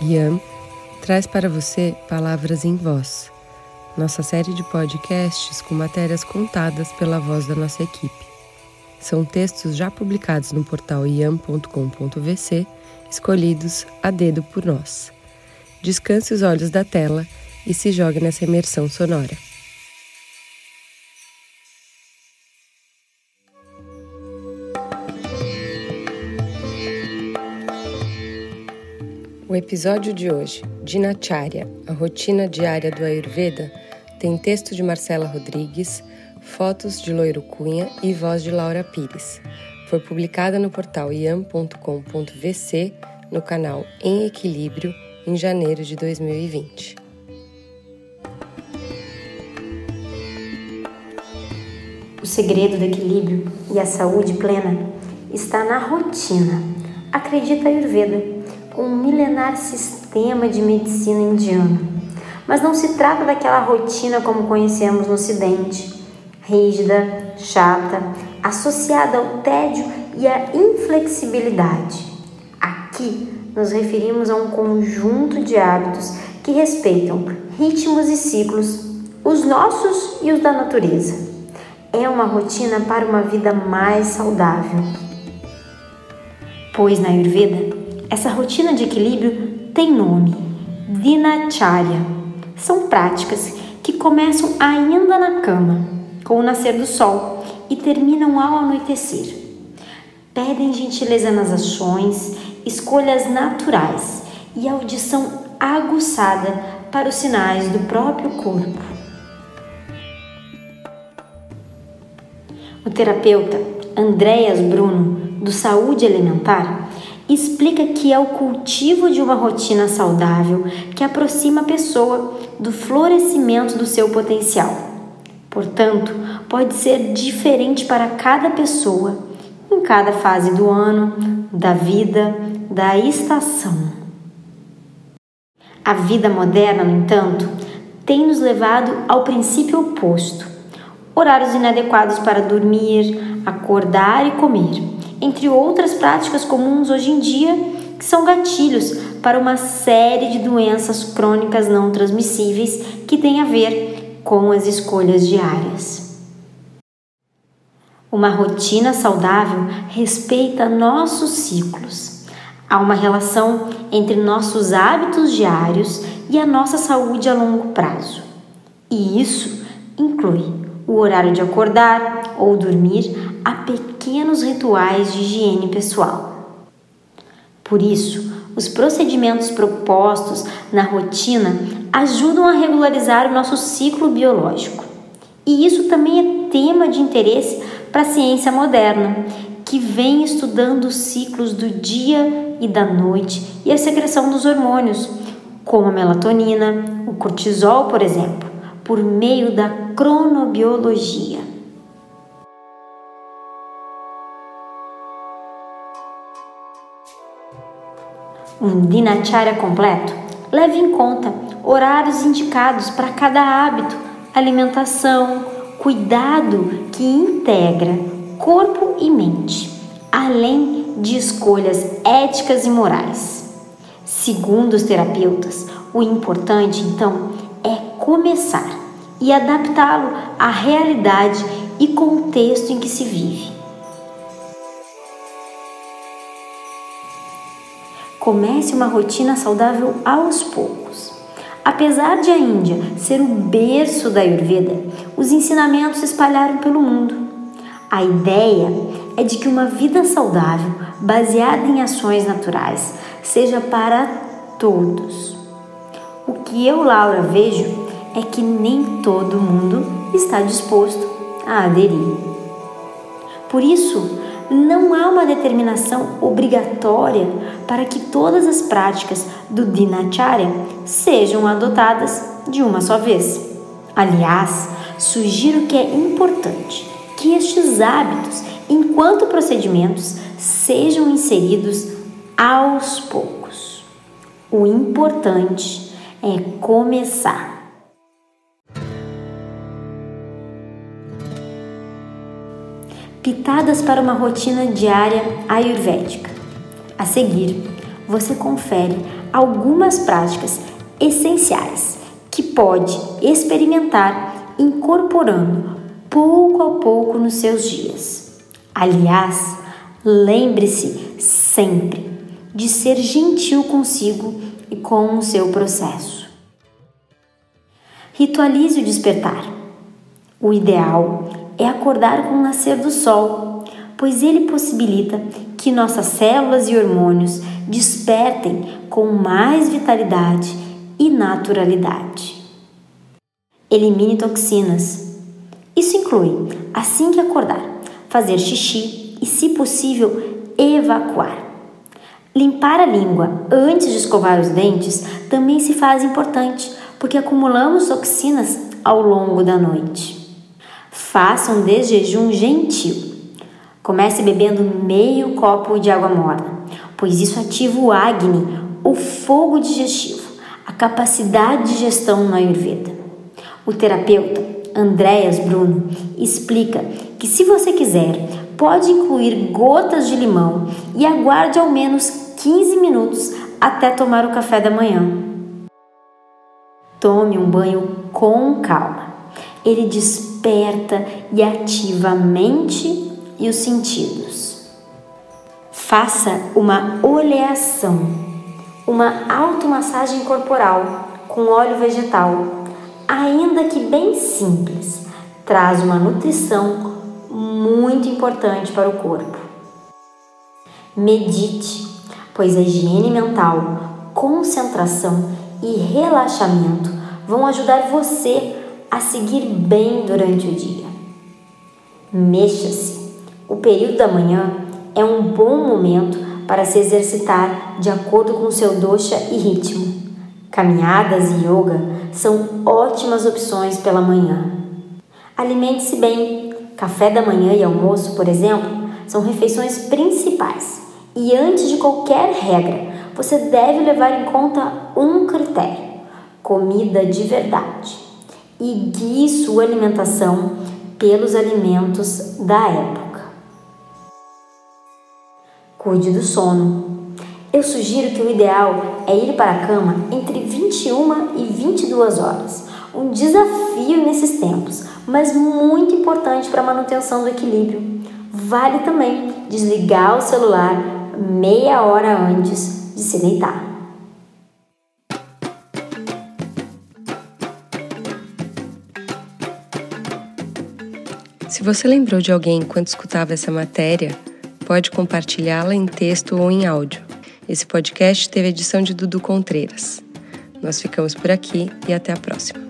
IAM traz para você Palavras em Voz, nossa série de podcasts com matérias contadas pela voz da nossa equipe. São textos já publicados no portal iam.com.vc, escolhidos a dedo por nós. Descanse os olhos da tela e se jogue nessa imersão sonora. O episódio de hoje, Dinacharya, a rotina diária do Ayurveda, tem texto de Marcela Rodrigues, fotos de Loiro Cunha e voz de Laura Pires. Foi publicada no portal iam.com.vc no canal Em Equilíbrio em janeiro de 2020. O segredo do equilíbrio e a saúde plena está na rotina, acredita Ayurveda um milenar sistema de medicina indiana. Mas não se trata daquela rotina como conhecemos no Ocidente, rígida, chata, associada ao tédio e à inflexibilidade. Aqui nos referimos a um conjunto de hábitos que respeitam ritmos e ciclos, os nossos e os da natureza. É uma rotina para uma vida mais saudável. Pois na Ayurveda essa rotina de equilíbrio tem nome: Dinacharya. São práticas que começam ainda na cama, com o nascer do sol, e terminam ao anoitecer. Pedem gentileza nas ações, escolhas naturais e audição aguçada para os sinais do próprio corpo. O terapeuta Andreas Bruno, do Saúde Elementar, explica que é o cultivo de uma rotina saudável que aproxima a pessoa do florescimento do seu potencial. Portanto, pode ser diferente para cada pessoa, em cada fase do ano, da vida, da estação. A vida moderna, no entanto, tem nos levado ao princípio oposto: horários inadequados para dormir, acordar e comer entre outras práticas comuns hoje em dia, que são gatilhos para uma série de doenças crônicas não transmissíveis que têm a ver com as escolhas diárias. Uma rotina saudável respeita nossos ciclos. Há uma relação entre nossos hábitos diários e a nossa saúde a longo prazo. E isso inclui o horário de acordar ou dormir a pequenos rituais de higiene pessoal. Por isso, os procedimentos propostos na rotina ajudam a regularizar o nosso ciclo biológico. E isso também é tema de interesse para a ciência moderna, que vem estudando os ciclos do dia e da noite e a secreção dos hormônios, como a melatonina, o cortisol, por exemplo, por meio da cronobiologia. Um dinacharya completo leva em conta horários indicados para cada hábito, alimentação, cuidado que integra corpo e mente, além de escolhas éticas e morais. Segundo os terapeutas, o importante então é começar e adaptá-lo à realidade e contexto em que se vive. Comece uma rotina saudável aos poucos. Apesar de a Índia ser o berço da Ayurveda, os ensinamentos se espalharam pelo mundo. A ideia é de que uma vida saudável, baseada em ações naturais, seja para todos. O que eu, Laura, vejo é que nem todo mundo está disposto a aderir. Por isso, não há uma determinação obrigatória para que todas as práticas do Dinacharya sejam adotadas de uma só vez. Aliás, sugiro que é importante que estes hábitos, enquanto procedimentos, sejam inseridos aos poucos. O importante é começar. Pitadas para uma rotina diária ayurvédica. A seguir, você confere algumas práticas essenciais que pode experimentar incorporando pouco a pouco nos seus dias. Aliás, lembre-se sempre de ser gentil consigo e com o seu processo. Ritualize o despertar. O ideal é acordar com o nascer do sol, pois ele possibilita que nossas células e hormônios despertem com mais vitalidade e naturalidade. Elimine toxinas. Isso inclui, assim que acordar, fazer xixi e, se possível, evacuar. Limpar a língua antes de escovar os dentes também se faz importante, porque acumulamos toxinas ao longo da noite. Faça um desjejum gentil. Comece bebendo meio copo de água morna, pois isso ativa o Agni, o fogo digestivo, a capacidade de digestão na Ayurveda. O terapeuta Andreas Bruno explica que se você quiser, pode incluir gotas de limão e aguarde ao menos 15 minutos até tomar o café da manhã. Tome um banho com calma. Ele desperta e ativa a mente e os sentidos. Faça uma oleação, uma automassagem corporal com óleo vegetal, ainda que bem simples, traz uma nutrição muito importante para o corpo. Medite pois a higiene mental, concentração e relaxamento vão ajudar você a seguir bem durante o dia. Mexa-se. O período da manhã é um bom momento para se exercitar de acordo com seu dosha e ritmo. Caminhadas e yoga são ótimas opções pela manhã. Alimente-se bem. Café da manhã e almoço, por exemplo, são refeições principais e antes de qualquer regra, você deve levar em conta um critério: comida de verdade. E guie sua alimentação pelos alimentos da época. Cuide do sono. Eu sugiro que o ideal é ir para a cama entre 21 e 22 horas. Um desafio nesses tempos, mas muito importante para a manutenção do equilíbrio. Vale também desligar o celular meia hora antes de se deitar. Você lembrou de alguém enquanto escutava essa matéria, pode compartilhá-la em texto ou em áudio. Esse podcast teve edição de Dudu Contreiras. Nós ficamos por aqui e até a próxima.